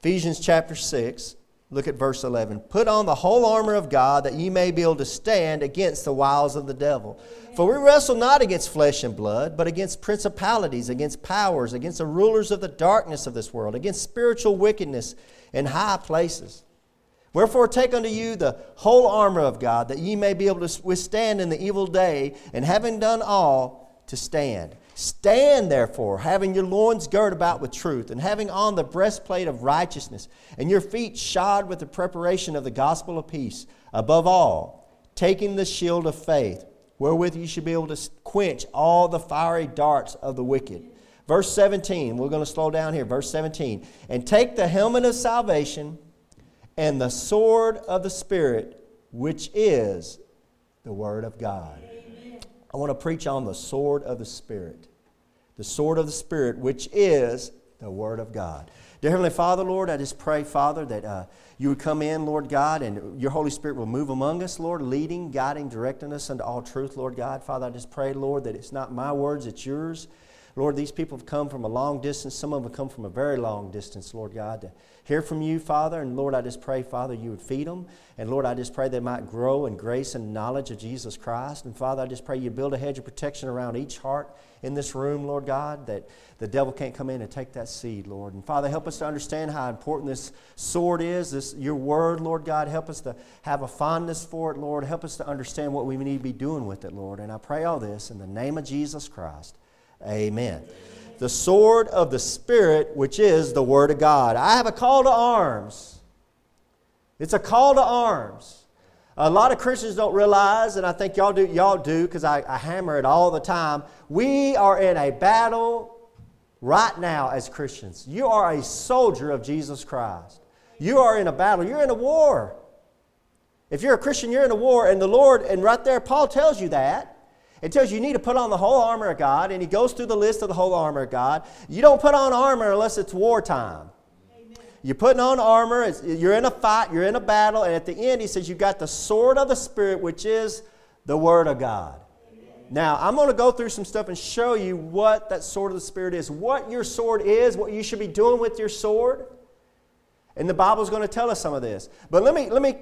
Ephesians chapter 6, look at verse 11. Put on the whole armor of God that ye may be able to stand against the wiles of the devil. For we wrestle not against flesh and blood, but against principalities, against powers, against the rulers of the darkness of this world, against spiritual wickedness in high places. Wherefore, take unto you the whole armor of God, that ye may be able to withstand in the evil day, and having done all, to stand. Stand therefore, having your loins girt about with truth, and having on the breastplate of righteousness, and your feet shod with the preparation of the gospel of peace. Above all, taking the shield of faith, wherewith you should be able to quench all the fiery darts of the wicked. Verse 17, we're going to slow down here. Verse 17. And take the helmet of salvation and the sword of the Spirit, which is the Word of God. I want to preach on the sword of the Spirit. The sword of the Spirit, which is the Word of God. Dear Heavenly Father, Lord, I just pray, Father, that uh, you would come in, Lord God, and your Holy Spirit will move among us, Lord, leading, guiding, directing us into all truth, Lord God. Father, I just pray, Lord, that it's not my words, it's yours. Lord, these people have come from a long distance. Some of them have come from a very long distance, Lord God, to hear from you, Father. And Lord, I just pray, Father, you would feed them. And Lord, I just pray they might grow in grace and knowledge of Jesus Christ. And Father, I just pray you build a hedge of protection around each heart in this room, Lord God, that the devil can't come in and take that seed, Lord. And Father, help us to understand how important this sword is, this your word, Lord God. Help us to have a fondness for it, Lord. Help us to understand what we need to be doing with it, Lord. And I pray all this in the name of Jesus Christ. Amen. The sword of the Spirit, which is the Word of God. I have a call to arms. It's a call to arms. A lot of Christians don't realize, and I think y'all do, y'all do, because I, I hammer it all the time. We are in a battle right now as Christians. You are a soldier of Jesus Christ. You are in a battle. You're in a war. If you're a Christian, you're in a war, and the Lord, and right there, Paul tells you that. It tells you you need to put on the whole armor of God, and he goes through the list of the whole armor of God. You don't put on armor unless it's wartime. Amen. You're putting on armor, you're in a fight, you're in a battle, and at the end he says you've got the sword of the Spirit, which is the Word of God. Amen. Now, I'm going to go through some stuff and show you what that sword of the Spirit is, what your sword is, what you should be doing with your sword. And the Bible's going to tell us some of this. But let me, let me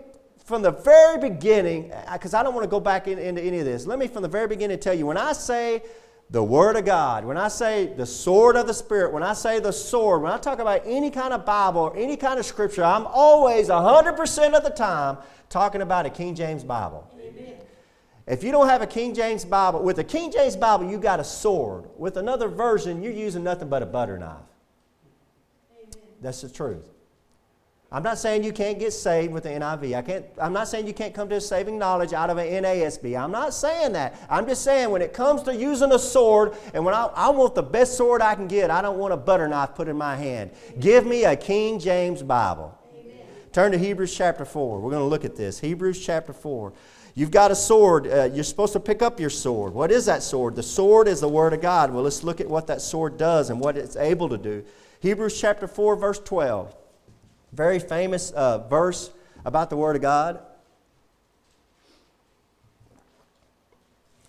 from the very beginning, because I don't want to go back in, into any of this, let me from the very beginning tell you when I say the Word of God, when I say the sword of the Spirit, when I say the sword, when I talk about any kind of Bible or any kind of Scripture, I'm always 100% of the time talking about a King James Bible. Amen. If you don't have a King James Bible, with a King James Bible, you got a sword. With another version, you're using nothing but a butter knife. Amen. That's the truth. I'm not saying you can't get saved with the NIV. I can't, I'm not saying you can't come to a saving knowledge out of an NASB. I'm not saying that. I'm just saying when it comes to using a sword, and when I, I want the best sword I can get, I don't want a butter knife put in my hand. Give me a King James Bible. Amen. Turn to Hebrews chapter 4. We're going to look at this. Hebrews chapter 4. You've got a sword. Uh, you're supposed to pick up your sword. What is that sword? The sword is the Word of God. Well, let's look at what that sword does and what it's able to do. Hebrews chapter 4, verse 12. Very famous uh, verse about the Word of God.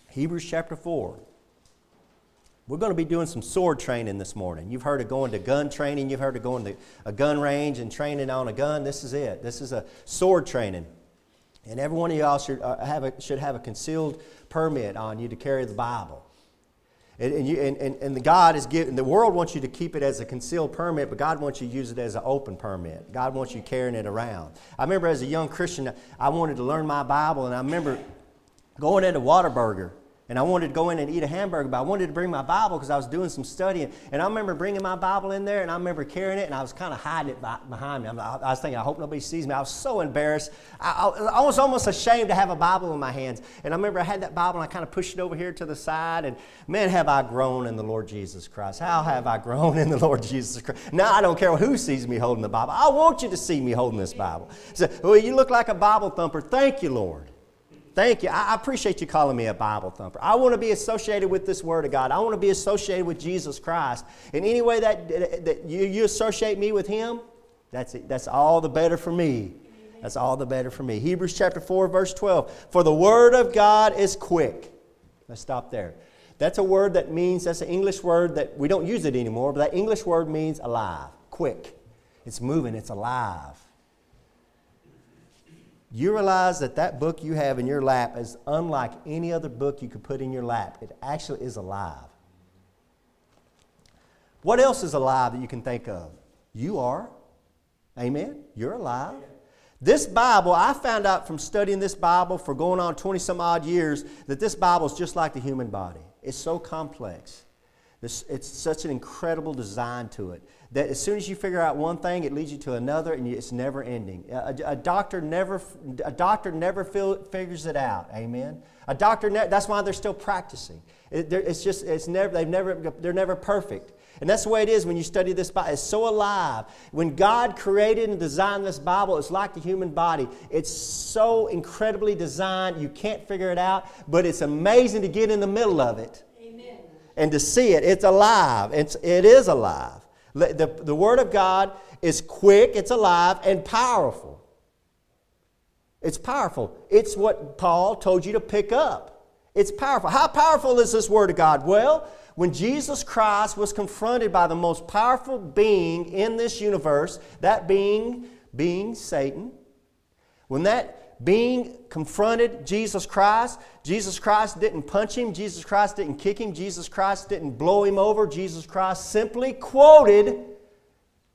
Hebrews chapter 4. We're going to be doing some sword training this morning. You've heard of going to gun training, you've heard of going to a gun range and training on a gun. This is it. This is a sword training. And every one of y'all should, uh, have a, should have a concealed permit on you to carry the Bible. And, and, you, and, and, and the God is giving, the world wants you to keep it as a concealed permit, but God wants you to use it as an open permit. God wants you carrying it around. I remember as a young Christian, I wanted to learn my Bible, and I remember going into Whataburger and I wanted to go in and eat a hamburger, but I wanted to bring my Bible because I was doing some studying. And I remember bringing my Bible in there, and I remember carrying it, and I was kind of hiding it behind me. I was thinking, I hope nobody sees me. I was so embarrassed. I, I, was almost ashamed to have a Bible in my hands. And I remember I had that Bible, and I kind of pushed it over here to the side. And man, have I grown in the Lord Jesus Christ. How have I grown in the Lord Jesus Christ? Now I don't care who sees me holding the Bible. I want you to see me holding this Bible. So, well, you look like a Bible thumper. Thank you, Lord. Thank you. I appreciate you calling me a Bible thumper. I want to be associated with this Word of God. I want to be associated with Jesus Christ. In any way that, that you, you associate me with Him, that's, it. that's all the better for me. That's all the better for me. Hebrews chapter 4, verse 12. For the Word of God is quick. Let's stop there. That's a word that means, that's an English word that we don't use it anymore, but that English word means alive, quick. it's moving, it's alive. You realize that that book you have in your lap is unlike any other book you could put in your lap. It actually is alive. What else is alive that you can think of? You are. Amen? You're alive. This Bible, I found out from studying this Bible for going on 20 some odd years that this Bible is just like the human body. It's so complex. It's such an incredible design to it that as soon as you figure out one thing, it leads you to another, and it's never ending. A, a doctor never, a doctor never feel, figures it out. Amen. A doctor, ne- that's why they're still practicing. It, it's just, it's never, they've never, they're never perfect. And that's the way it is when you study this Bible. It's so alive. When God created and designed this Bible, it's like the human body. It's so incredibly designed, you can't figure it out, but it's amazing to get in the middle of it Amen. and to see it. It's alive. It's, it is alive. The, the Word of God is quick, it's alive, and powerful. It's powerful. It's what Paul told you to pick up. It's powerful. How powerful is this Word of God? Well, when Jesus Christ was confronted by the most powerful being in this universe, that being being Satan, when that being confronted Jesus Christ, Jesus Christ didn't punch him, Jesus Christ didn't kick him, Jesus Christ didn't blow him over, Jesus Christ simply quoted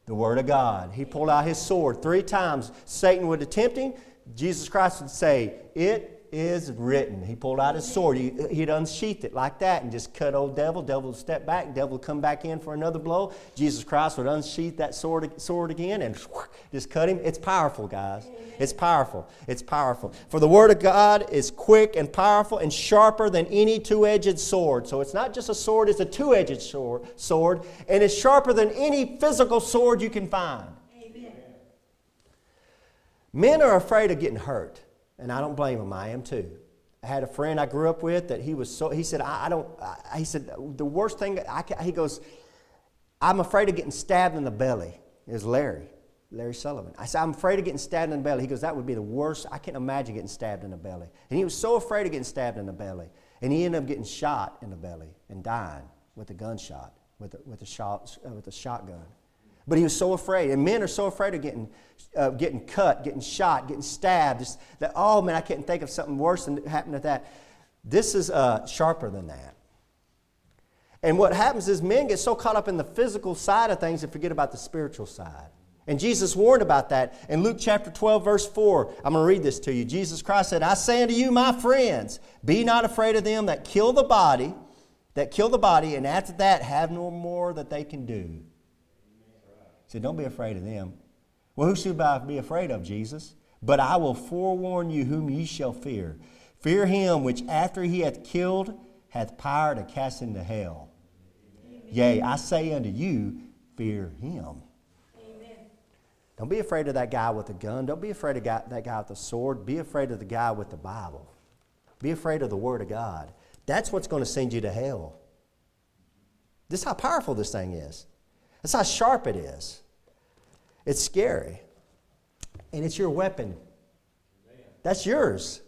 the Word of God. He pulled out his sword three times. Satan would attempt him, Jesus Christ would say, It is written. He pulled out his sword. He, he'd unsheathed it like that and just cut old devil. Devil would step back. Devil would come back in for another blow. Jesus Christ would unsheath that sword, sword again and just cut him. It's powerful, guys. It's powerful. It's powerful. For the Word of God is quick and powerful and sharper than any two edged sword. So it's not just a sword, it's a two edged sword, sword, and it's sharper than any physical sword you can find. Amen. Men are afraid of getting hurt and I don't blame him. I am too. I had a friend I grew up with that he was so, he said, I, I don't, I, he said, the worst thing, I he goes, I'm afraid of getting stabbed in the belly. Is Larry, Larry Sullivan. I said, I'm afraid of getting stabbed in the belly. He goes, that would be the worst. I can't imagine getting stabbed in the belly. And he was so afraid of getting stabbed in the belly. And he ended up getting shot in the belly and dying with a gunshot, with a, with a, shot, uh, with a shotgun. But he was so afraid. And men are so afraid of getting, uh, getting cut, getting shot, getting stabbed. Just that, oh man, I can't think of something worse than happened to that. This is uh, sharper than that. And what happens is men get so caught up in the physical side of things and forget about the spiritual side. And Jesus warned about that in Luke chapter 12, verse 4. I'm going to read this to you. Jesus Christ said, I say unto you, my friends, be not afraid of them that kill the body, that kill the body, and after that have no more that they can do said, Don't be afraid of them. Well, who should I be afraid of, Jesus? But I will forewarn you whom ye shall fear. Fear him which after he hath killed hath power to cast into hell. Amen. Yea, I say unto you, fear him. Amen. Don't be afraid of that guy with a gun. Don't be afraid of that guy with the sword. Be afraid of the guy with the Bible. Be afraid of the Word of God. That's what's going to send you to hell. This is how powerful this thing is. That's how sharp it is. It's scary. And it's your weapon. That's yours.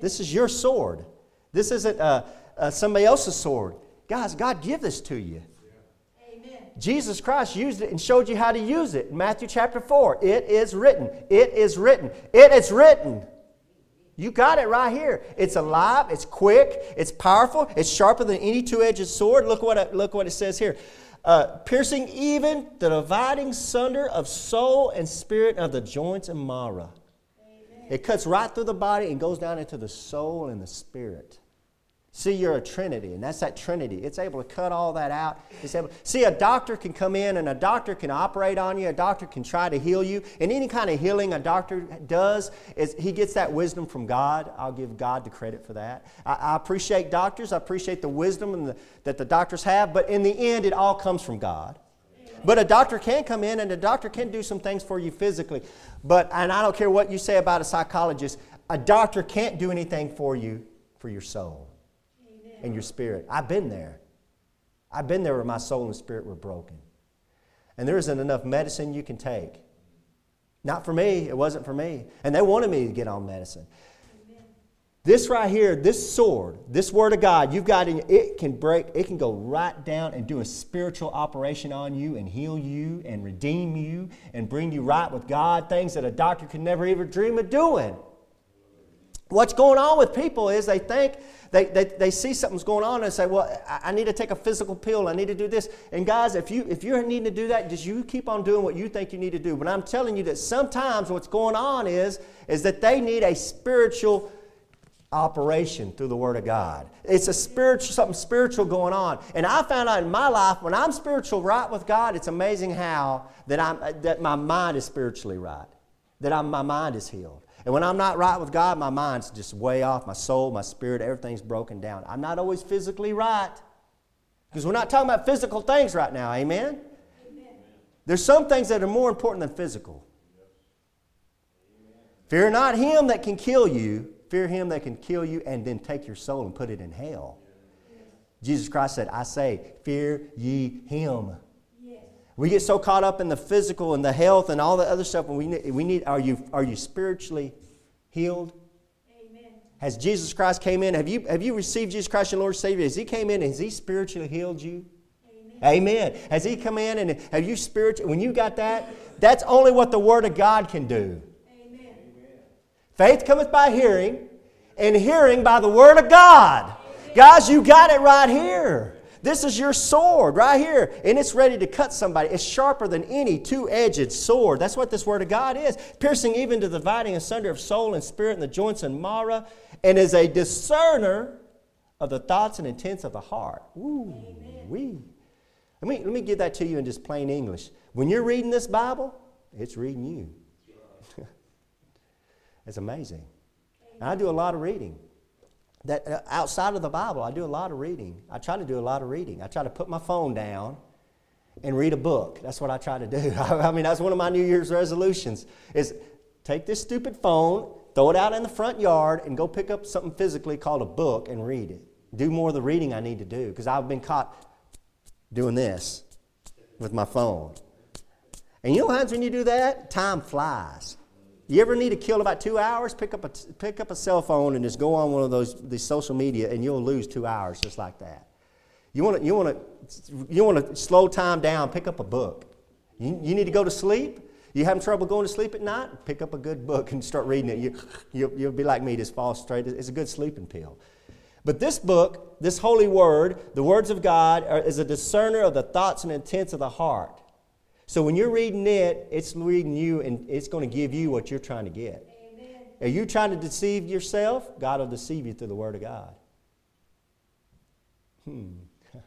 This is your sword. This isn't uh, uh, somebody else's sword. Guys, God give this to you. Amen. Jesus Christ used it and showed you how to use it in Matthew chapter 4. It is written. It is written. It is written. You got it right here. It's alive, it's quick, it's powerful, it's sharper than any two edged sword. Look what, it, look what it says here uh, piercing even the dividing sunder of soul and spirit of the joints and marrow. Amen. It cuts right through the body and goes down into the soul and the spirit. See, you're a Trinity, and that's that Trinity. It's able to cut all that out. It's able, see, a doctor can come in and a doctor can operate on you. A doctor can try to heal you. And any kind of healing a doctor does is he gets that wisdom from God. I'll give God the credit for that. I, I appreciate doctors. I appreciate the wisdom the, that the doctors have. But in the end, it all comes from God. But a doctor can come in and a doctor can do some things for you physically. But, and I don't care what you say about a psychologist, a doctor can't do anything for you for your soul and your spirit. I've been there. I've been there where my soul and spirit were broken. And there isn't enough medicine you can take. Not for me. It wasn't for me. And they wanted me to get on medicine. This right here, this sword, this word of God, you've got in, it can break, it can go right down and do a spiritual operation on you and heal you and redeem you and bring you right with God, things that a doctor could never even dream of doing. What's going on with people is they think they, they, they see something's going on and say, Well, I, need to take a physical pill. I need to do this. And guys, if, you, if you're needing to do that, just you keep on doing what you think you need to do. But I'm telling you that sometimes what's going on is, is that they need a spiritual operation through the Word of God. It's a spiritual, something spiritual going on. And I found out in my life, when I'm spiritual right with God, it's amazing how that, I'm, that my mind is spiritually right, that I'm, my mind is healed. And when I'm not right with God, my mind's just way off. My soul, my spirit, everything's broken down. I'm not always physically right. Because we're not talking about physical things right now, amen? amen? There's some things that are more important than physical. Fear not him that can kill you, Fear him that can kill you and then take your soul and put it in hell. Jesus Christ said, I say, fear ye him. We get so caught up in the physical and the health and all the other stuff, and we need, we need are, you, are you spiritually healed? Amen. Has Jesus Christ came in? Have you, have you received Jesus Christ your Lord Savior? Has He came in and has He spiritually healed you? Amen. Amen. Has He come in and have you spiritually, when you got that, that's only what the Word of God can do. Amen. Faith cometh by hearing, and hearing by the Word of God. Guys, you got it right here. This is your sword right here, and it's ready to cut somebody. It's sharper than any two edged sword. That's what this Word of God is, piercing even to the dividing asunder of soul and spirit and the joints and marrow, and is a discerner of the thoughts and intents of the heart. Ooh, wee. Let me, let me give that to you in just plain English. When you're reading this Bible, it's reading you. It's amazing. And I do a lot of reading. That uh, outside of the Bible, I do a lot of reading. I try to do a lot of reading. I try to put my phone down and read a book. That's what I try to do. I mean, that's one of my New Year's resolutions is take this stupid phone, throw it out in the front yard, and go pick up something physically called a book and read it. Do more of the reading I need to do because I've been caught doing this with my phone. And you know what happens when you do that? Time flies. You ever need to kill about two hours? Pick up a, pick up a cell phone and just go on one of those these social media, and you'll lose two hours just like that. You want to you want to you want to slow time down. Pick up a book. You, you need to go to sleep. You having trouble going to sleep at night? Pick up a good book and start reading it. You, you'll, you'll be like me, just fall straight. It's a good sleeping pill. But this book, this holy word, the words of God, are, is a discerner of the thoughts and intents of the heart. So when you're reading it, it's reading you and it's going to give you what you're trying to get. Amen. Are you trying to deceive yourself? God will deceive you through the Word of God. Hmm.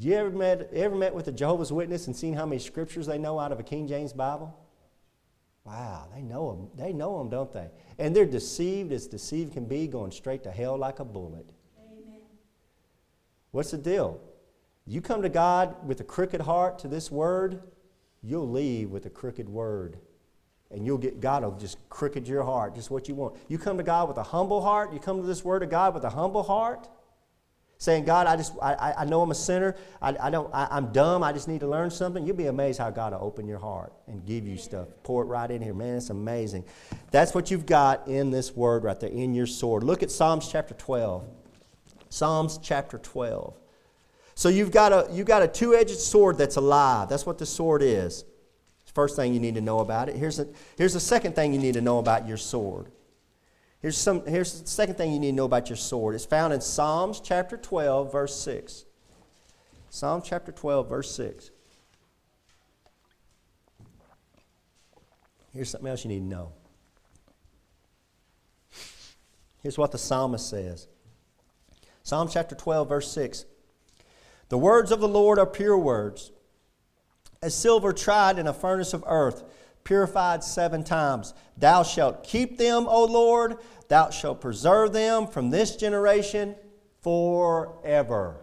you ever met, ever met with a Jehovah's Witness and seen how many scriptures they know out of a King James Bible? Wow, they know them. They know them, don't they? And they're deceived as deceived can be, going straight to hell like a bullet. Amen. What's the deal? You come to God with a crooked heart to this word, you'll leave with a crooked word. And you'll get, God will just crooked your heart, just what you want. You come to God with a humble heart, you come to this word of God with a humble heart, saying, God, I just, I, I know I'm a sinner. I, I don't, I, I'm dumb. I just need to learn something. You'll be amazed how God will open your heart and give you stuff. Pour it right in here. Man, it's amazing. That's what you've got in this word right there, in your sword. Look at Psalms chapter 12. Psalms chapter 12. So you've got a, you've got a two edged sword that's alive. That's what the sword is. First thing you need to know about it. Here's, a, here's the second thing you need to know about your sword. Here's, some, here's the second thing you need to know about your sword. It's found in Psalms chapter 12, verse 6. Psalm chapter 12, verse 6. Here's something else you need to know. Here's what the psalmist says Psalm chapter 12, verse 6. The words of the Lord are pure words, as silver tried in a furnace of earth, purified seven times. Thou shalt keep them, O Lord, thou shalt preserve them from this generation forever.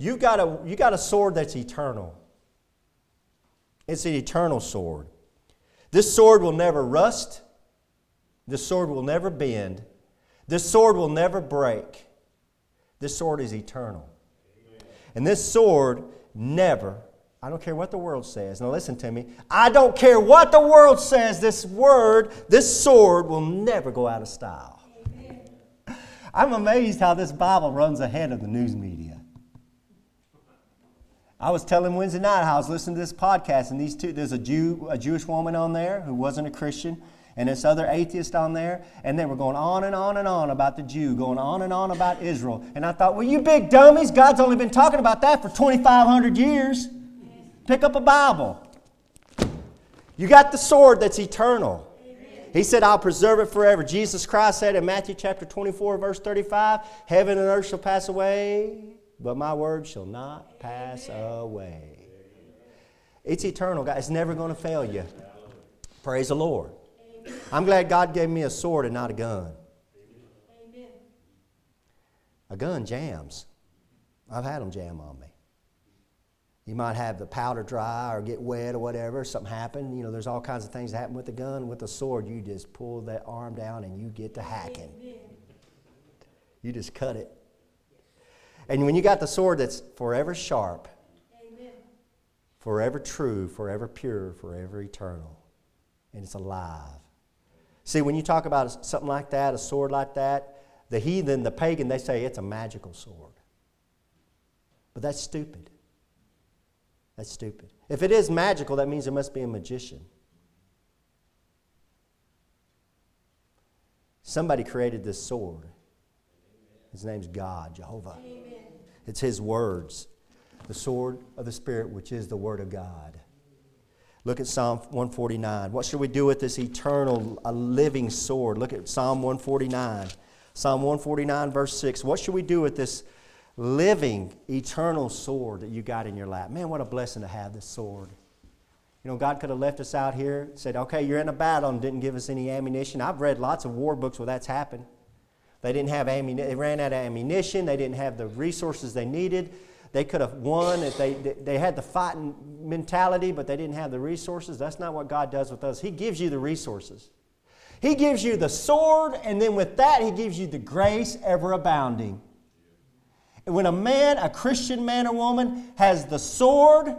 You got a you got a sword that's eternal. It's an eternal sword. This sword will never rust. This sword will never bend. This sword will never break. This sword is eternal. And this sword never, I don't care what the world says. Now, listen to me. I don't care what the world says. This word, this sword, will never go out of style. I'm amazed how this Bible runs ahead of the news media. I was telling Wednesday night how I was listening to this podcast, and these two, there's a Jew, a Jewish woman on there who wasn't a Christian, and this other atheist on there, and they were going on and on and on about the Jew, going on and on about Israel. And I thought, well, you big dummies, God's only been talking about that for 2,500 years. Pick up a Bible. You got the sword that's eternal. He said, I'll preserve it forever. Jesus Christ said in Matthew chapter 24, verse 35, Heaven and earth shall pass away, but my word shall not pass away. It's eternal, God. It's never going to fail you. Praise the Lord. I'm glad God gave me a sword and not a gun. A gun jams. I've had them jam on me. You might have the powder dry or get wet or whatever, something happen. You know, there's all kinds of things that happen with a gun. With a sword, you just pull that arm down and you get to hacking. You just cut it. And when you got the sword that's forever sharp, Amen. forever true, forever pure, forever eternal, and it's alive. See, when you talk about something like that, a sword like that, the heathen, the pagan, they say it's a magical sword. But that's stupid. That's stupid. If it is magical, that means it must be a magician. Somebody created this sword. His name's God, Jehovah. Amen. It's His words, the sword of the Spirit, which is the Word of God. Look at Psalm 149. What should we do with this eternal, a living sword? Look at Psalm 149. Psalm 149, verse 6. What should we do with this living, eternal sword that you got in your lap? Man, what a blessing to have this sword. You know, God could have left us out here, said, okay, you're in a battle, and didn't give us any ammunition. I've read lots of war books where that's happened. They didn't have ammunition. They ran out of ammunition. They didn't have the resources they needed. They could have won if they, they had the fighting mentality, but they didn't have the resources. That's not what God does with us. He gives you the resources. He gives you the sword, and then with that, He gives you the grace ever abounding. And when a man, a Christian man or woman, has the sword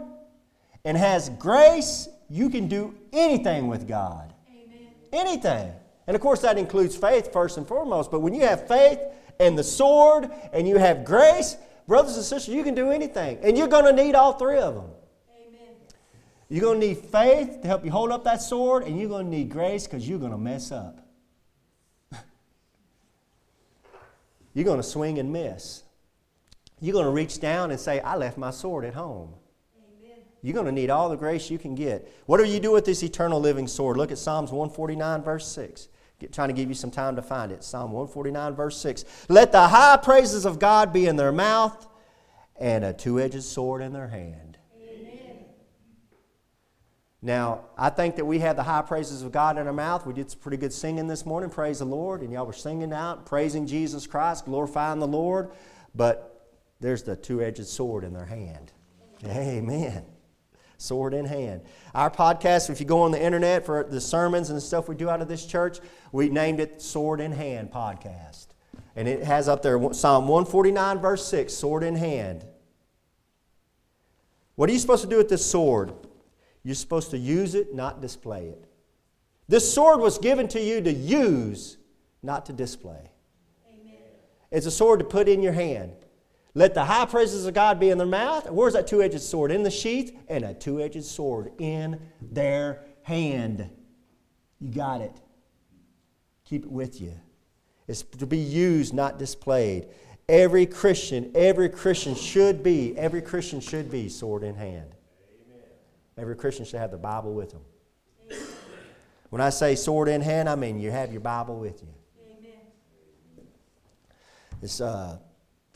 and has grace, you can do anything with God. Amen. Anything. And of course, that includes faith first and foremost. But when you have faith and the sword and you have grace, brothers and sisters, you can do anything. And you're going to need all three of them. Amen. You're going to need faith to help you hold up that sword, and you're going to need grace because you're going to mess up. you're going to swing and miss. You're going to reach down and say, I left my sword at home. Amen. You're going to need all the grace you can get. What do you do with this eternal living sword? Look at Psalms 149, verse 6. Get, trying to give you some time to find it. Psalm 149, verse 6. Let the high praises of God be in their mouth and a two edged sword in their hand. Amen. Now, I think that we have the high praises of God in our mouth. We did some pretty good singing this morning. Praise the Lord. And y'all were singing out, praising Jesus Christ, glorifying the Lord. But there's the two edged sword in their hand. Amen sword in hand. Our podcast, if you go on the internet for the sermons and the stuff we do out of this church, we named it Sword in Hand Podcast. And it has up there Psalm 149, verse 6, sword in hand. What are you supposed to do with this sword? You're supposed to use it, not display it. This sword was given to you to use, not to display. Amen. It's a sword to put in your hand. Let the high praises of God be in their mouth. Where's that two edged sword? In the sheath, and a two edged sword in their hand. You got it. Keep it with you. It's to be used, not displayed. Every Christian, every Christian should be, every Christian should be sword in hand. Amen. Every Christian should have the Bible with them. Amen. When I say sword in hand, I mean you have your Bible with you. Amen. It's uh,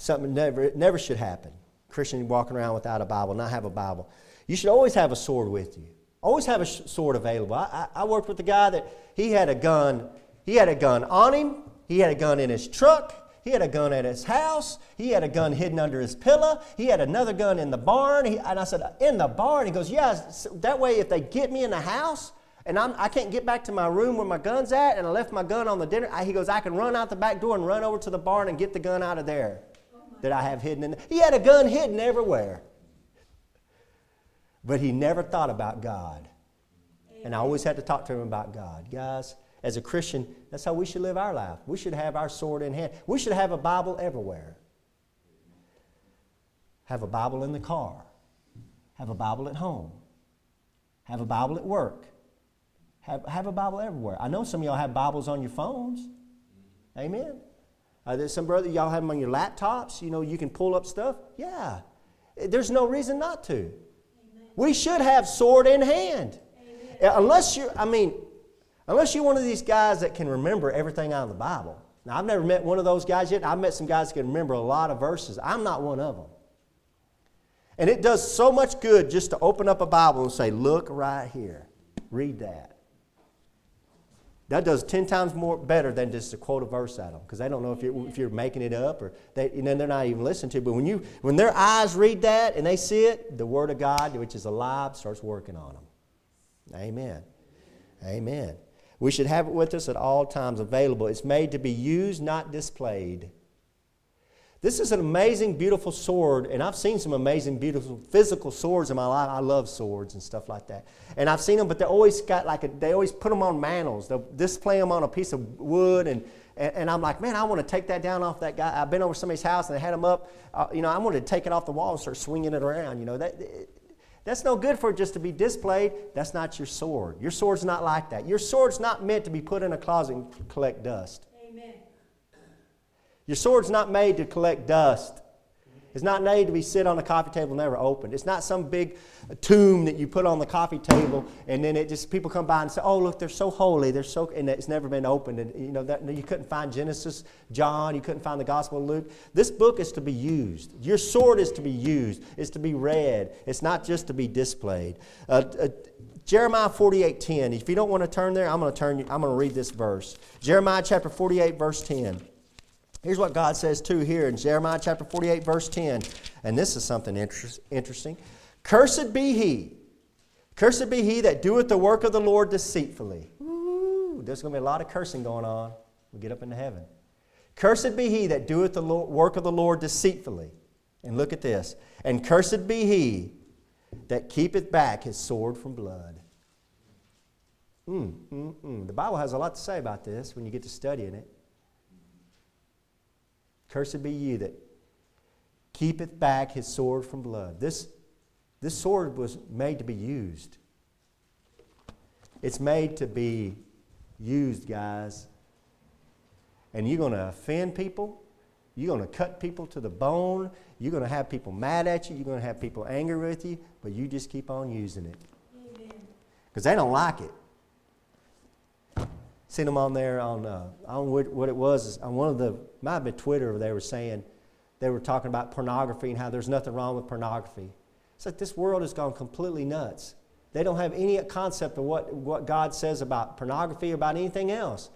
Something never, never should happen. Christian walking around without a Bible, not have a Bible. You should always have a sword with you. Always have a sword available. I, I, I worked with a guy that he had a gun. He had a gun on him. He had a gun in his truck. He had a gun at his house. He had a gun hidden under his pillow. He had another gun in the barn. He, and I said, In the barn? He goes, Yeah, that way if they get me in the house and I'm, I can not get back to my room where my gun's at and I left my gun on the dinner, he goes, I can run out the back door and run over to the barn and get the gun out of there that I have hidden in. He had a gun hidden everywhere. But he never thought about God. And I always had to talk to him about God. Guys, as a Christian, that's how we should live our life. We should have our sword in hand. We should have a Bible everywhere. Have a Bible in the car. Have a Bible at home. Have a Bible at work. Have, have a Bible everywhere. I know some of y'all have Bibles on your phones. Amen. Uh, there's some brother, y'all have them on your laptops. You know, you can pull up stuff. Yeah. There's no reason not to. Amen. We should have sword in hand. Amen. Unless you're, I mean, unless you're one of these guys that can remember everything out of the Bible. Now, I've never met one of those guys yet. I've met some guys that can remember a lot of verses. I'm not one of them. And it does so much good just to open up a Bible and say, look right here. Read that. That does 10 times more better than just to quote a verse at them because they don't know if you're, if you're making it up or they, and then they're not even listening to it. But when, you, when their eyes read that and they see it, the Word of God, which is alive, starts working on them. Amen. Amen. We should have it with us at all times available. It's made to be used, not displayed. This is an amazing, beautiful sword, and I've seen some amazing, beautiful physical swords in my life. I love swords and stuff like that. And I've seen them, but they always got like a, they always put them on mantles. They'll display them on a piece of wood, and, and, and I'm like, man, I want to take that down off that guy. I've been over somebody's house and they had them up. Uh, you know, I wanted to take it off the wall and start swinging it around. You know, that, that's no good for it just to be displayed. That's not your sword. Your sword's not like that. Your sword's not meant to be put in a closet and collect dust. Your sword's not made to collect dust. It's not made to be sit on a coffee table never opened. It's not some big tomb that you put on the coffee table and then it just people come by and say, "Oh, look, they're so holy. They're so," and it's never been opened. And you know that you couldn't find Genesis, John. You couldn't find the Gospel of Luke. This book is to be used. Your sword is to be used. It's to be read. It's not just to be displayed. Uh, uh, Jeremiah 48:10. If you don't want to turn there, I'm going to turn. you, I'm going to read this verse. Jeremiah chapter 48, verse 10. Here's what God says too here in Jeremiah chapter 48, verse 10. And this is something inter- interesting. Cursed be he, cursed be he that doeth the work of the Lord deceitfully. Ooh, there's going to be a lot of cursing going on. We get up into heaven. Cursed be he that doeth the work of the Lord deceitfully. And look at this. And cursed be he that keepeth back his sword from blood. Mm, mm, mm. The Bible has a lot to say about this when you get to studying it. Cursed be you that keepeth back his sword from blood. This, this sword was made to be used. It's made to be used, guys. And you're going to offend people. You're going to cut people to the bone. You're going to have people mad at you. You're going to have people angry with you. But you just keep on using it. Because they don't like it seen them on there on uh, I don't know what it was on one of the might have been Twitter. They were saying they were talking about pornography and how there's nothing wrong with pornography. It's like this world has gone completely nuts. They don't have any concept of what, what God says about pornography or about anything else.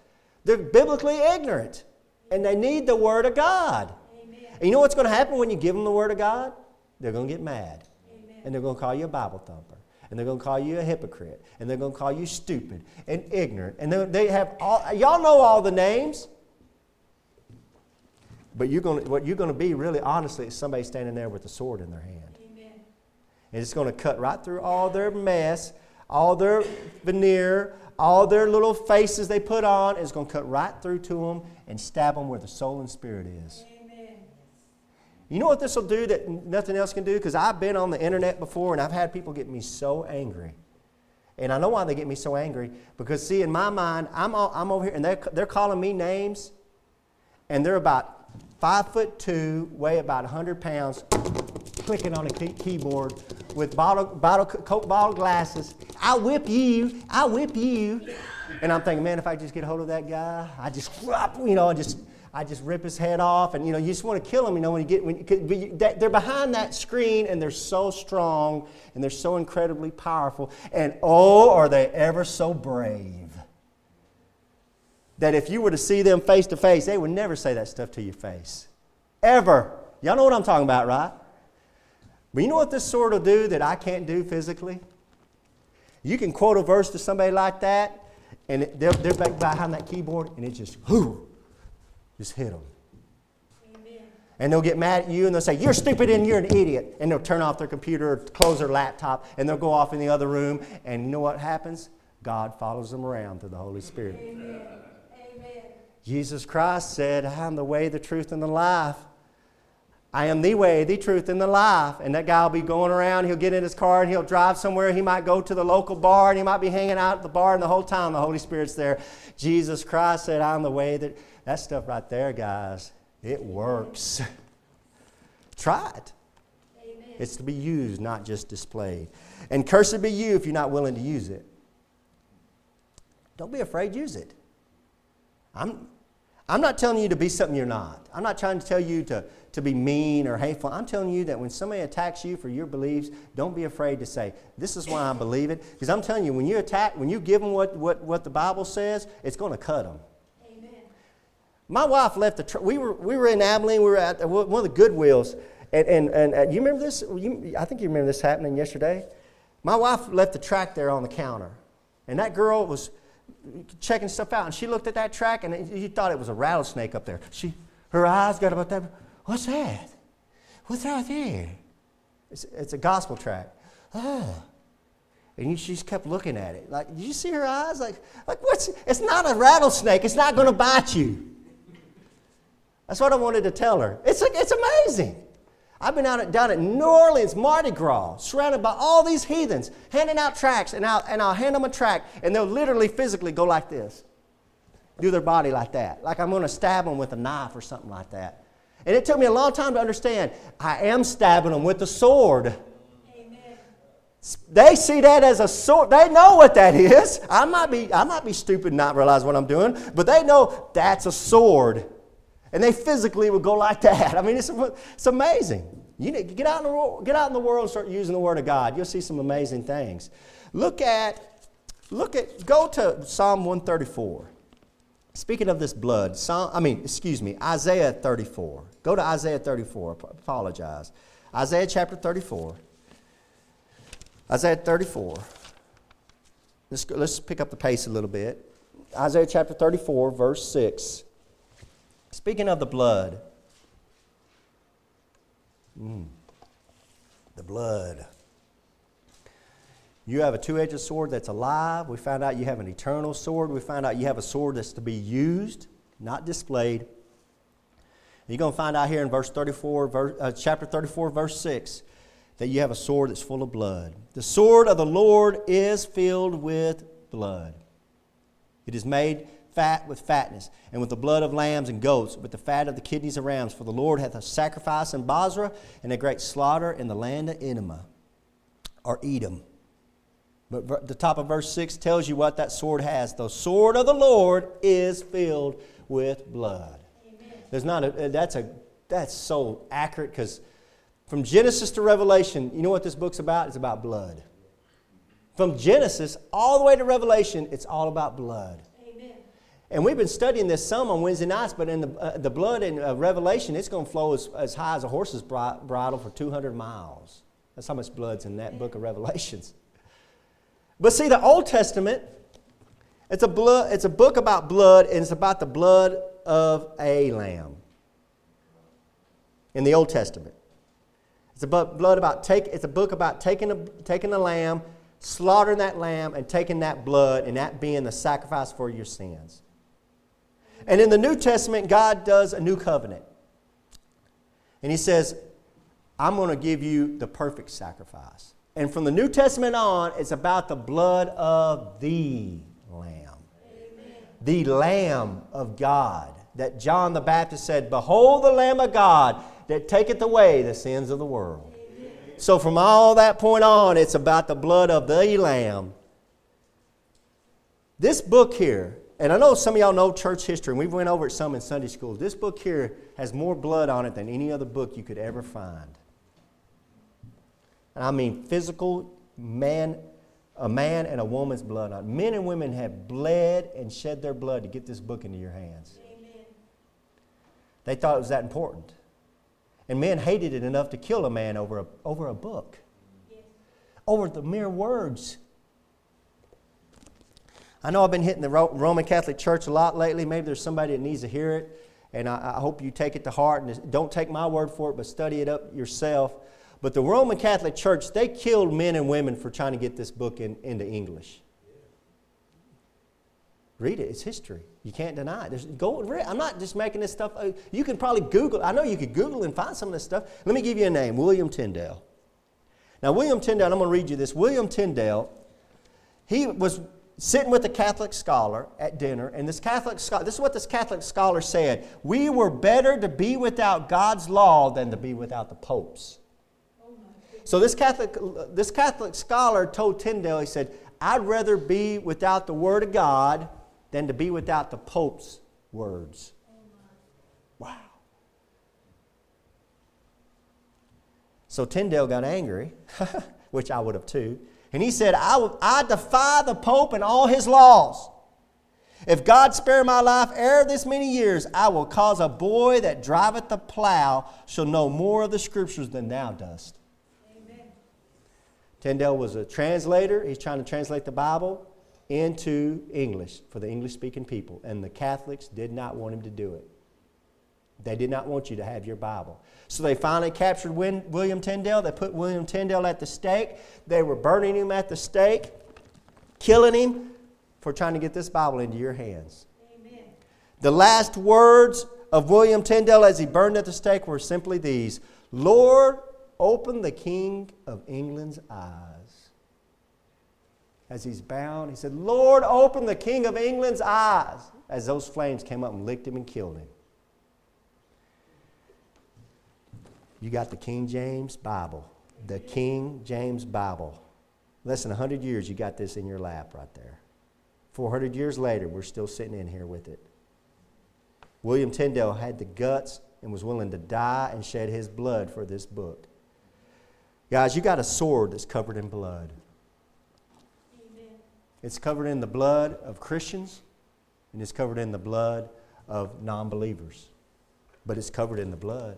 They're biblically ignorant, and they need the Word of God. You know what's going to happen when you give them the Word of God? They're going to get mad, Amen. and they're going to call you a Bible thumper and they're going to call you a hypocrite, and they're going to call you stupid and ignorant, and they have all, y'all know all the names. But you're going to, what you're going to be, really honestly, is somebody standing there with a sword in their hand. Amen. And it's going to cut right through all their mess, all their veneer, all their little faces they put on. It's going to cut right through to them and stab them where the soul and spirit is. You know what this will do that nothing else can do? Because I've been on the internet before and I've had people get me so angry. And I know why they get me so angry. Because, see, in my mind, I'm, all, I'm over here and they're, they're calling me names, and they're about five foot two, weigh about 100 pounds, clicking on a key- keyboard with bottle, bottle, Coke bottle glasses. I'll whip you. I'll whip you. And I'm thinking, man, if I just get a hold of that guy, I just, you know, I just I just rip his head off, and you know, you just want to kill him. You know, when you get when you, they're behind that screen, and they're so strong, and they're so incredibly powerful, and oh, are they ever so brave? That if you were to see them face to face, they would never say that stuff to your face, ever. Y'all know what I'm talking about, right? But you know what this sword will do that I can't do physically? You can quote a verse to somebody like that, and they're, they're back behind that keyboard, and it just, whoo, just hit them. Amen. And they'll get mad at you and they'll say, You're stupid and you're an idiot. And they'll turn off their computer or close their laptop and they'll go off in the other room. And you know what happens? God follows them around through the Holy Spirit. Amen. Jesus Christ said, I am the way, the truth, and the life. I am the way, the truth, and the life. And that guy will be going around. He'll get in his car and he'll drive somewhere. He might go to the local bar and he might be hanging out at the bar, and the whole time the Holy Spirit's there. Jesus Christ said, I'm the way that. That stuff right there, guys, it works. Try it. Amen. It's to be used, not just displayed. And cursed be you if you're not willing to use it. Don't be afraid, use it. I'm, I'm not telling you to be something you're not. I'm not trying to tell you to, to be mean or hateful. I'm telling you that when somebody attacks you for your beliefs, don't be afraid to say, This is why I believe it. Because I'm telling you, when you attack, when you give them what, what, what the Bible says, it's going to cut them. Amen. My wife left the, tr- we, were, we were in Abilene, we were at one of the Goodwills. And, and, and, and you remember this? You, I think you remember this happening yesterday. My wife left the track there on the counter. And that girl was checking stuff out, and she looked at that track, and you thought it was a rattlesnake up there. She, her eyes got about that. What's that? What's out there? It's, it's a gospel track. Oh. And she just kept looking at it. Like, did you see her eyes? Like, like what's? It's not a rattlesnake. It's not going to bite you. That's what I wanted to tell her. It's, it's amazing. I've been out at, down at New Orleans, Mardi Gras, surrounded by all these heathens, handing out tracts, and I'll, and I'll hand them a tract, and they'll literally physically go like this, do their body like that, like I'm going to stab them with a knife or something like that. And it took me a long time to understand I am stabbing them with a sword. They see that as a sword. They know what that is. I might be, I might be stupid not realize what I'm doing, but they know that's a sword. And they physically would go like that. I mean, it's, it's amazing. You need, get, out in the, get out in the world and start using the Word of God. You'll see some amazing things. Look at, look at, go to Psalm 134. Speaking of this blood, Psalm, I mean, excuse me, Isaiah 34. Go to Isaiah 34. Apologize. Isaiah chapter 34. Isaiah 34. Let's, let's pick up the pace a little bit. Isaiah chapter 34, verse 6. Speaking of the blood, mm, the blood. You have a two edged sword that's alive. We found out you have an eternal sword. We found out you have a sword that's to be used, not displayed. You're going to find out here in verse 34, verse, uh, chapter 34, verse 6, that you have a sword that's full of blood. The sword of the Lord is filled with blood. It is made fat with fatness, and with the blood of lambs and goats, with the fat of the kidneys of rams. For the Lord hath a sacrifice in Bozrah, and a great slaughter in the land of Enema, or Edom. But the top of verse 6 tells you what that sword has. The sword of the Lord is filled with blood. Amen. There's not a, uh, that's a that's so accurate because from Genesis to Revelation, you know what this book's about? It's about blood. From Genesis all the way to Revelation, it's all about blood. And we've been studying this some on Wednesday nights, but in the, uh, the blood in uh, Revelation, it's going to flow as, as high as a horse's bridle for 200 miles. That's how much blood's in that book of Revelations. But see, the Old Testament, it's a, blood, it's a book about blood, and it's about the blood of a lamb in the Old Testament. It's a blood about take, it's a book about taking a, taking a lamb, slaughtering that lamb, and taking that blood, and that being the sacrifice for your sins. And in the New Testament, God does a new covenant. And He says, I'm going to give you the perfect sacrifice. And from the New Testament on, it's about the blood of the Lamb. Amen. The Lamb of God. That John the Baptist said, Behold the Lamb of God that taketh away the sins of the world. Amen. So from all that point on, it's about the blood of the Lamb. This book here and I know some of y'all know church history, and we went over it some in Sunday school. This book here has more blood on it than any other book you could ever find. And I mean physical man, a man and a woman's blood on it. Men and women have bled and shed their blood to get this book into your hands. Amen. They thought it was that important. And men hated it enough to kill a man over a, over a book, yes. over the mere words I know I've been hitting the Roman Catholic Church a lot lately. Maybe there's somebody that needs to hear it. and I, I hope you take it to heart. And don't take my word for it, but study it up yourself. But the Roman Catholic Church, they killed men and women for trying to get this book in, into English. Read it, it's history. You can't deny it. Go. I'm not just making this stuff. You can probably Google. I know you could Google and find some of this stuff. Let me give you a name William Tyndale. Now, William Tyndale, I'm going to read you this. William Tyndale, he was sitting with a Catholic scholar at dinner, and this Catholic scholar, this is what this Catholic scholar said We were better to be without God's law than to be without the Pope's. So this Catholic, this Catholic scholar told Tyndale, he said, I'd rather be without the Word of God than to be without the Pope's words. Wow. So Tyndale got angry, which I would have too. And he said, I, I defy the Pope and all his laws. If God spare my life ere this many years, I will cause a boy that driveth the plow shall know more of the scriptures than thou dost. Amen. Tyndale was a translator. He's trying to translate the Bible into English for the English speaking people. And the Catholics did not want him to do it. They did not want you to have your Bible. So they finally captured William Tyndale. They put William Tyndale at the stake. They were burning him at the stake, killing him for trying to get this Bible into your hands. Amen. The last words of William Tyndale as he burned at the stake were simply these Lord, open the King of England's eyes as he's bound, he said, Lord, open the King of England's eyes. As those flames came up and licked him and killed him. You got the King James Bible. The King James Bible. Less than 100 years, you got this in your lap right there. 400 years later, we're still sitting in here with it. William Tyndale had the guts and was willing to die and shed his blood for this book. Guys, you got a sword that's covered in blood. It's covered in the blood of Christians and it's covered in the blood of non believers. But it's covered in the blood.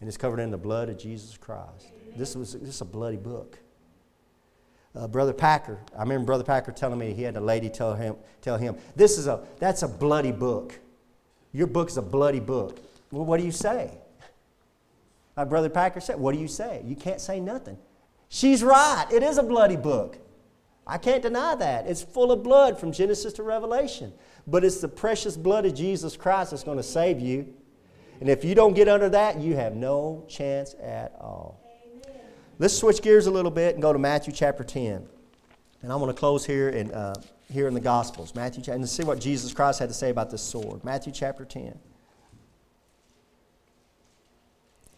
And it's covered in the blood of Jesus Christ. This was this is a bloody book. Uh, Brother Packer, I remember Brother Packer telling me he had a lady tell him, tell him, this is a, that's a bloody book. Your book is a bloody book. Well, what do you say? My Brother Packer said, what do you say? You can't say nothing. She's right. It is a bloody book. I can't deny that. It's full of blood from Genesis to Revelation. But it's the precious blood of Jesus Christ that's going to save you. And if you don't get under that, you have no chance at all. Amen. Let's switch gears a little bit and go to Matthew chapter 10. And I'm going to close here in, uh, here in the Gospels. Matthew and see what Jesus Christ had to say about this sword. Matthew chapter 10.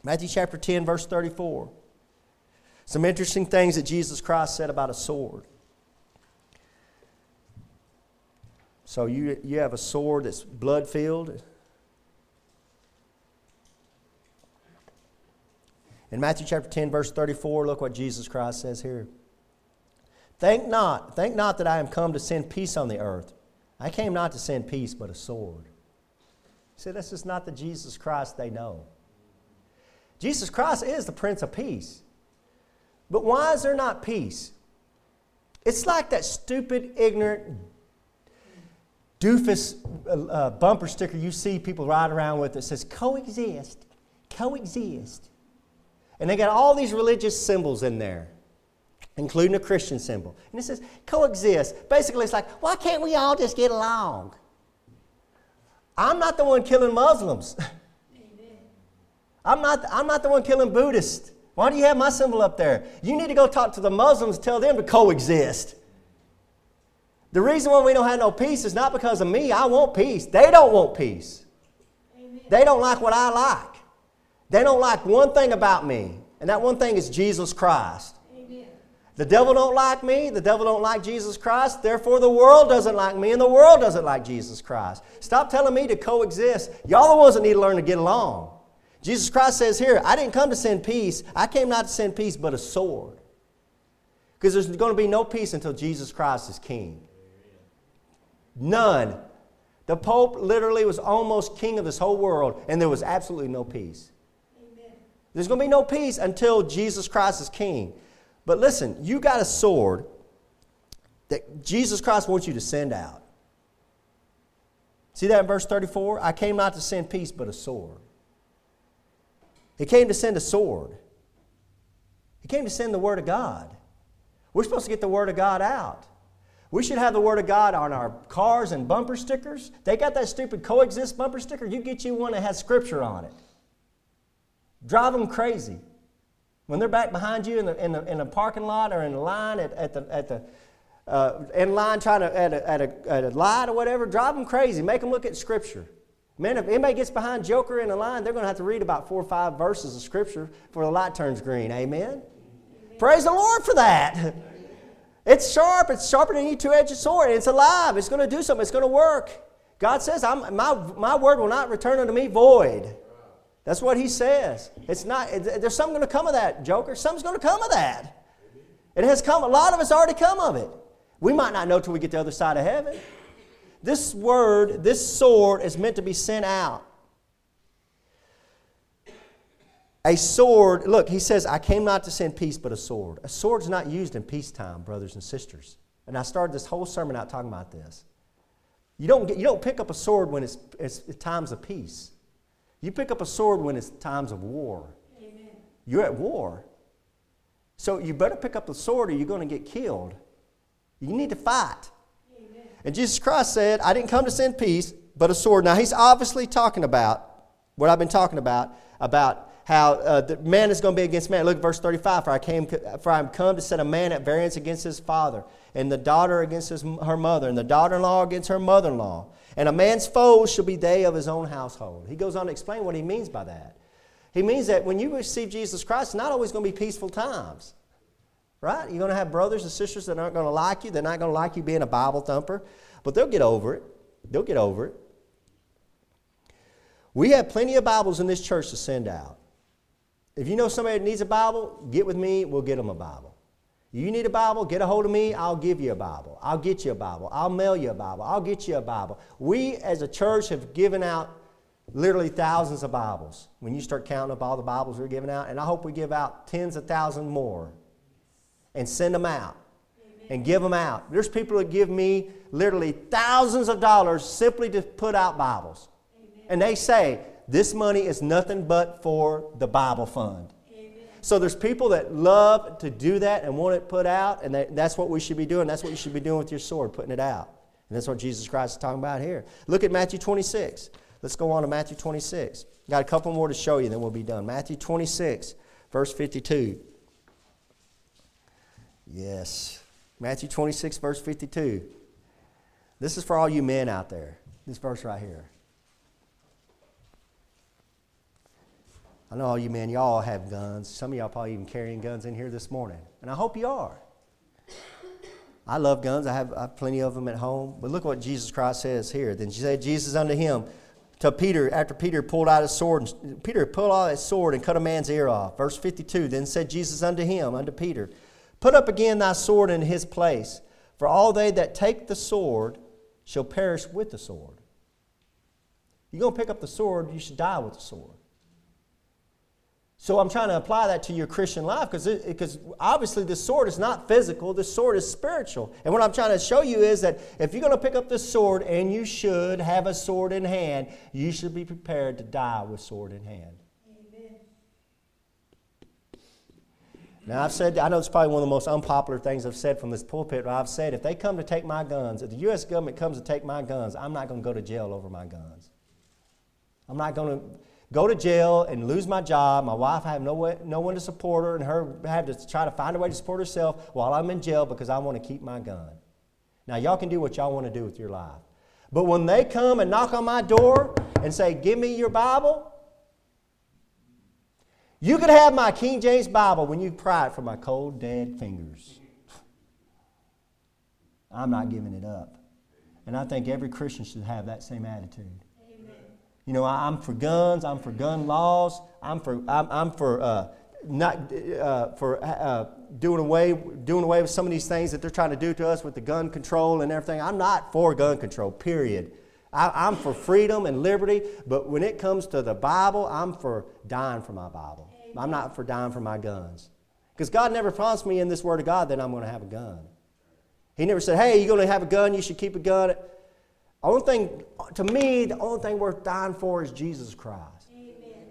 Matthew chapter 10, verse 34. Some interesting things that Jesus Christ said about a sword. So you, you have a sword that's blood filled. In Matthew chapter 10, verse 34, look what Jesus Christ says here. Think not, think not that I am come to send peace on the earth. I came not to send peace, but a sword. See, this is not the Jesus Christ they know. Jesus Christ is the Prince of Peace. But why is there not peace? It's like that stupid, ignorant, doofus uh, uh, bumper sticker you see people ride around with that says coexist, coexist. And they got all these religious symbols in there, including a Christian symbol. And it says coexist. Basically, it's like, why can't we all just get along? I'm not the one killing Muslims. I'm not, I'm not the one killing Buddhists. Why do you have my symbol up there? You need to go talk to the Muslims, tell them to coexist. The reason why we don't have no peace is not because of me. I want peace. They don't want peace. Amen. They don't like what I like. They don't like one thing about me, and that one thing is Jesus Christ. Amen. The devil don't like me. The devil don't like Jesus Christ. Therefore, the world doesn't like me, and the world doesn't like Jesus Christ. Stop telling me to coexist. Y'all the ones that need to learn to get along. Jesus Christ says here, I didn't come to send peace. I came not to send peace, but a sword. Because there's going to be no peace until Jesus Christ is king. None. The Pope literally was almost king of this whole world, and there was absolutely no peace. There's going to be no peace until Jesus Christ is king. But listen, you got a sword that Jesus Christ wants you to send out. See that in verse 34? I came not to send peace, but a sword. He came to send a sword. He came to send the Word of God. We're supposed to get the Word of God out. We should have the Word of God on our cars and bumper stickers. They got that stupid coexist bumper sticker. You get you one that has Scripture on it. Drive them crazy. When they're back behind you in the, in the, in the parking lot or in line at, at the, at the uh, in line trying to, at a, at, a, at a light or whatever, drive them crazy. Make them look at Scripture. Man, if anybody gets behind Joker in the line, they're going to have to read about four or five verses of Scripture before the light turns green. Amen? Amen. Praise the Lord for that. It's sharp. It's sharper than any two-edged sword. It's alive. It's going to do something. It's going to work. God says, my, my word will not return unto me void. That's what he says. It's not, there's something going to come of that, Joker. Something's going to come of that. It has come. A lot of us already come of it. We might not know till we get to the other side of heaven. This word, this sword, is meant to be sent out. A sword, look, he says, I came not to send peace, but a sword. A sword's not used in peacetime, brothers and sisters. And I started this whole sermon out talking about this. You don't, get, you don't pick up a sword when it's, it's, it's times of peace. You pick up a sword when it's times of war. Amen. You're at war. So you better pick up the sword or you're going to get killed. You need to fight. Amen. And Jesus Christ said, I didn't come to send peace, but a sword. Now, he's obviously talking about what I've been talking about, about how uh, the man is going to be against man. Look at verse 35. For I, came, for I am come to set a man at variance against his father, and the daughter against his, her mother, and the daughter in law against her mother in law. And a man's foes shall be they of his own household. He goes on to explain what he means by that. He means that when you receive Jesus Christ, it's not always going to be peaceful times. Right? You're going to have brothers and sisters that aren't going to like you. They're not going to like you being a Bible thumper, but they'll get over it. They'll get over it. We have plenty of Bibles in this church to send out. If you know somebody that needs a Bible, get with me, we'll get them a Bible. You need a Bible, get a hold of me, I'll give you a Bible. I'll get you a Bible. I'll mail you a Bible. I'll get you a Bible. We as a church have given out literally thousands of Bibles when you start counting up all the Bibles we're giving out, and I hope we give out tens of thousands more and send them out and give them out. There's people that give me literally thousands of dollars simply to put out Bibles. And they say, this money is nothing but for the Bible fund. So there's people that love to do that and want it put out, and that's what we should be doing. That's what you should be doing with your sword, putting it out. And that's what Jesus Christ is talking about here. Look at Matthew 26. Let's go on to Matthew 26. Got a couple more to show you, then we'll be done. Matthew 26, verse 52. Yes. Matthew 26, verse 52. This is for all you men out there. This verse right here. I know all you men, y'all have guns. Some of y'all probably even carrying guns in here this morning. And I hope you are. I love guns. I have, I have plenty of them at home. But look what Jesus Christ says here. Then she said, Jesus unto him, to Peter, after Peter pulled out his sword, and, Peter pulled out his sword and cut a man's ear off. Verse 52, then said Jesus unto him, unto Peter, Put up again thy sword in his place, for all they that take the sword shall perish with the sword. You're going to pick up the sword, you should die with the sword. So I'm trying to apply that to your Christian life because because obviously the sword is not physical, the sword is spiritual. And what I'm trying to show you is that if you're going to pick up the sword, and you should have a sword in hand, you should be prepared to die with sword in hand. Amen. Now I've said I know it's probably one of the most unpopular things I've said from this pulpit. But I've said if they come to take my guns, if the U.S. government comes to take my guns, I'm not going to go to jail over my guns. I'm not going to go to jail and lose my job. My wife have no, way, no one to support her, and her have to try to find a way to support herself while I'm in jail because I want to keep my gun. Now, y'all can do what y'all want to do with your life. But when they come and knock on my door and say, Give me your Bible, you could have my King James Bible when you pry it from my cold, dead fingers. I'm not giving it up. And I think every Christian should have that same attitude. You know, I'm for guns. I'm for gun laws. I'm for I'm, I'm for uh, not uh, for uh, doing away doing away with some of these things that they're trying to do to us with the gun control and everything. I'm not for gun control. Period. I, am for freedom and liberty, but when it comes to the Bible, I'm for dying for my Bible. I'm not for dying for my guns. Because God never promised me in this Word of God that I'm going to have a gun. He never said, hey, you're going to have a gun, you should keep a gun. Only thing, to me, the only thing worth dying for is Jesus Christ. Amen.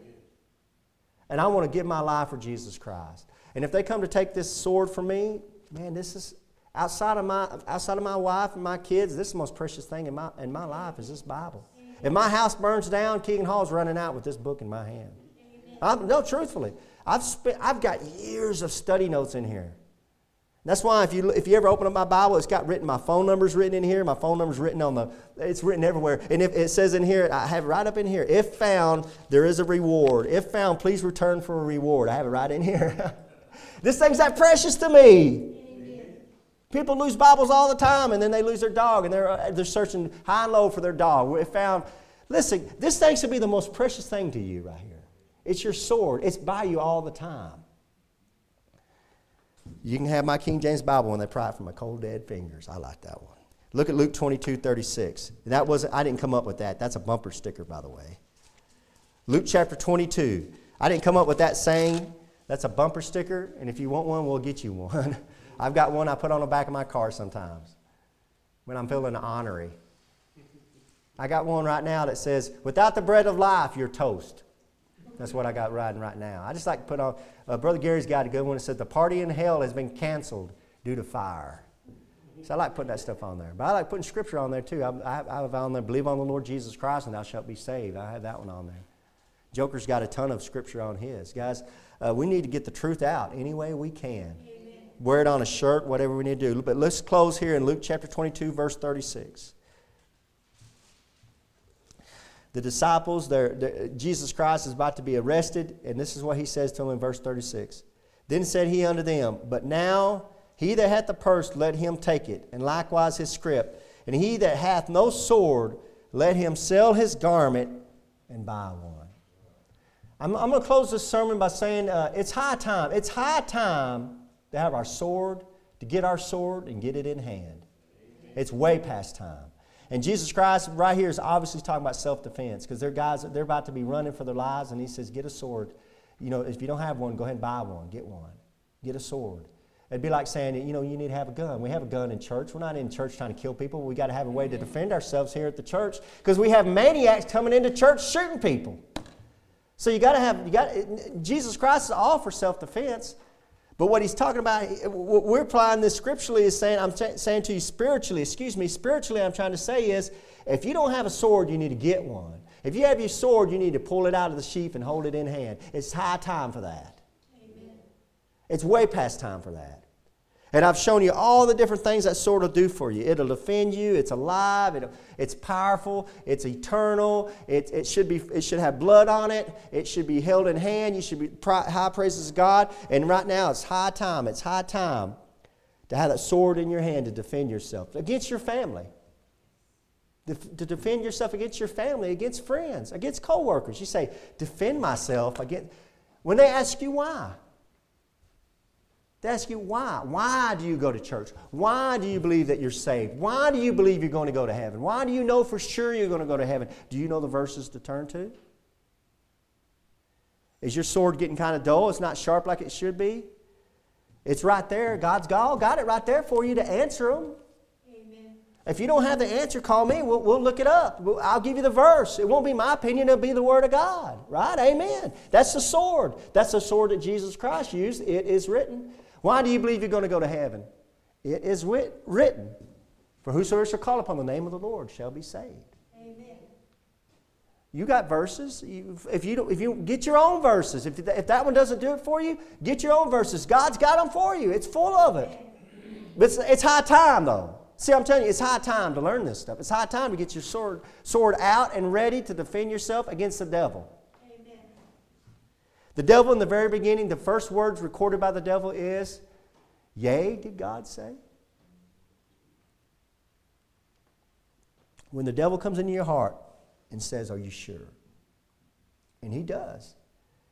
And I want to give my life for Jesus Christ. And if they come to take this sword from me, man, this is outside of my outside of my wife and my kids. This is the most precious thing in my in my life is this Bible. Amen. If my house burns down, Keegan Hall's running out with this book in my hand. No, truthfully, I've spent I've got years of study notes in here. That's why if you, if you ever open up my Bible, it's got written, my phone number's written in here, my phone number's written on the, it's written everywhere. And if it says in here, I have it right up in here, if found, there is a reward. If found, please return for a reward. I have it right in here. this thing's that precious to me. People lose Bibles all the time and then they lose their dog and they're, uh, they're searching high and low for their dog. If found, listen, this thing should be the most precious thing to you right here. It's your sword, it's by you all the time. You can have my King James Bible when they pry it from my cold dead fingers. I like that one. Look at Luke 22, 36. That wasn't, I didn't come up with that. That's a bumper sticker, by the way. Luke chapter 22. I didn't come up with that saying. That's a bumper sticker, and if you want one, we'll get you one. I've got one I put on the back of my car sometimes when I'm feeling honorary. I got one right now that says, Without the bread of life, you're toast. That's what I got riding right now. I just like to put on, uh, Brother Gary's got a good one that said, The party in hell has been canceled due to fire. So I like putting that stuff on there. But I like putting scripture on there too. I, I, I have on there, believe on the Lord Jesus Christ and thou shalt be saved. I have that one on there. Joker's got a ton of scripture on his. Guys, uh, we need to get the truth out any way we can. Amen. Wear it on a shirt, whatever we need to do. But let's close here in Luke chapter 22, verse 36 the disciples, they're, they're, Jesus Christ is about to be arrested, and this is what he says to them in verse 36. Then said he unto them, But now he that hath the purse, let him take it, and likewise his scrip. And he that hath no sword, let him sell his garment and buy one. I'm, I'm going to close this sermon by saying uh, it's high time. It's high time to have our sword, to get our sword and get it in hand. It's way past time. And Jesus Christ, right here, is obviously talking about self defense because they're guys, they're about to be running for their lives, and he says, Get a sword. You know, if you don't have one, go ahead and buy one. Get one. Get a sword. It'd be like saying, you know, you need to have a gun. We have a gun in church. We're not in church trying to kill people. We got to have a way to defend ourselves here at the church because we have maniacs coming into church shooting people. So you got to have, you got Jesus Christ is all for self defense. But what he's talking about, what we're applying this scripturally is saying, I'm t- saying to you spiritually, excuse me, spiritually, I'm trying to say is if you don't have a sword, you need to get one. If you have your sword, you need to pull it out of the sheath and hold it in hand. It's high time for that. Amen. It's way past time for that. And I've shown you all the different things that sword will do for you. It'll defend you. It's alive. it's powerful. It's eternal. It, it, should be, it should have blood on it. It should be held in hand. You should be high praises God. And right now, it's high time. It's high time to have that sword in your hand to defend yourself against your family. To defend yourself against your family, against friends, against coworkers. You say, defend myself against. When they ask you why, they ask you why. Why do you go to church? Why do you believe that you're saved? Why do you believe you're going to go to heaven? Why do you know for sure you're going to go to heaven? Do you know the verses to turn to? Is your sword getting kind of dull? It's not sharp like it should be? It's right there. God's got, got it right there for you to answer them. Amen. If you don't have the answer, call me. We'll, we'll look it up. I'll give you the verse. It won't be my opinion, it'll be the Word of God. Right? Amen. That's the sword. That's the sword that Jesus Christ used. It is written. Why do you believe you're going to go to heaven? It is writ- written, For whosoever shall call upon the name of the Lord shall be saved. Amen. You got verses. You, if, you don't, if you get your own verses, if, if that one doesn't do it for you, get your own verses. God's got them for you. It's full of it. But it's, it's high time, though. See, I'm telling you, it's high time to learn this stuff. It's high time to get your sword, sword out and ready to defend yourself against the devil. The devil, in the very beginning, the first words recorded by the devil is, Yea, did God say? When the devil comes into your heart and says, Are you sure? And he does.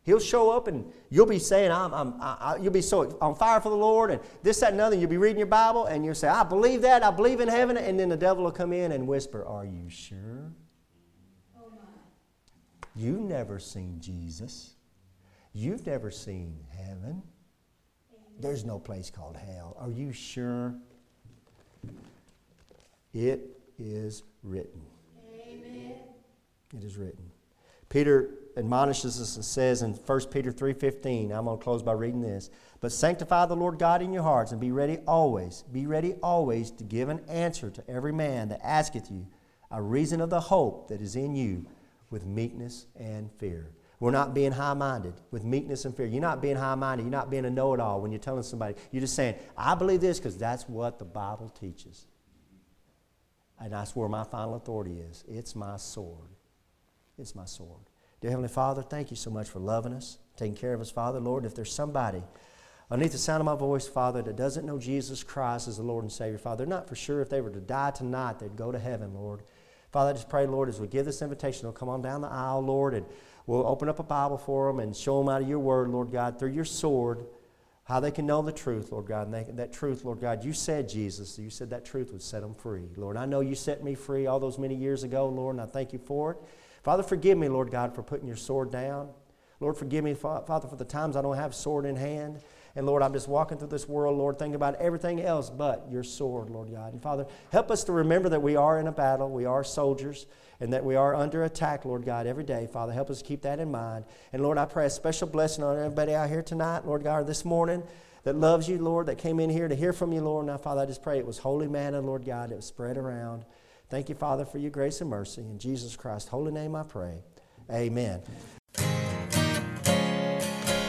He'll show up and you'll be saying, I'm, I'm, I, you'll be so on fire for the Lord and this, that, and other. You'll be reading your Bible and you'll say, I believe that. I believe in heaven. And then the devil will come in and whisper, Are you sure? Oh You've never seen Jesus. You've never seen heaven. There's no place called hell. Are you sure? It is written. Amen. It is written. Peter admonishes us and says in 1 Peter 3:15, I'm going to close by reading this. But sanctify the Lord God in your hearts and be ready always, be ready always to give an answer to every man that asketh you a reason of the hope that is in you with meekness and fear. We're not being high minded with meekness and fear. You're not being high minded. You're not being a know it all when you're telling somebody. You're just saying, I believe this because that's what the Bible teaches. And that's where my final authority is. It's my sword. It's my sword. Dear Heavenly Father, thank you so much for loving us, taking care of us, Father. Lord, if there's somebody underneath the sound of my voice, Father, that doesn't know Jesus Christ as the Lord and Savior, Father, they're not for sure if they were to die tonight, they'd go to heaven, Lord. Father, I just pray, Lord, as we give this invitation, they'll come on down the aisle, Lord, and we'll open up a Bible for them and show them out of your word, Lord God, through your sword, how they can know the truth, Lord God. And they, that truth, Lord God, you said, Jesus, you said that truth would set them free. Lord, I know you set me free all those many years ago, Lord, and I thank you for it. Father, forgive me, Lord God, for putting your sword down. Lord, forgive me, Father, for the times I don't have sword in hand. And Lord, I'm just walking through this world, Lord, thinking about everything else but your sword, Lord God. And Father, help us to remember that we are in a battle, we are soldiers, and that we are under attack, Lord God, every day. Father, help us keep that in mind. And Lord, I pray a special blessing on everybody out here tonight, Lord God, this morning that loves you, Lord, that came in here to hear from you, Lord. Now, Father, I just pray it was holy manna, Lord God, it was spread around. Thank you, Father, for your grace and mercy. In Jesus Christ's holy name I pray. Amen.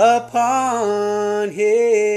upon Him.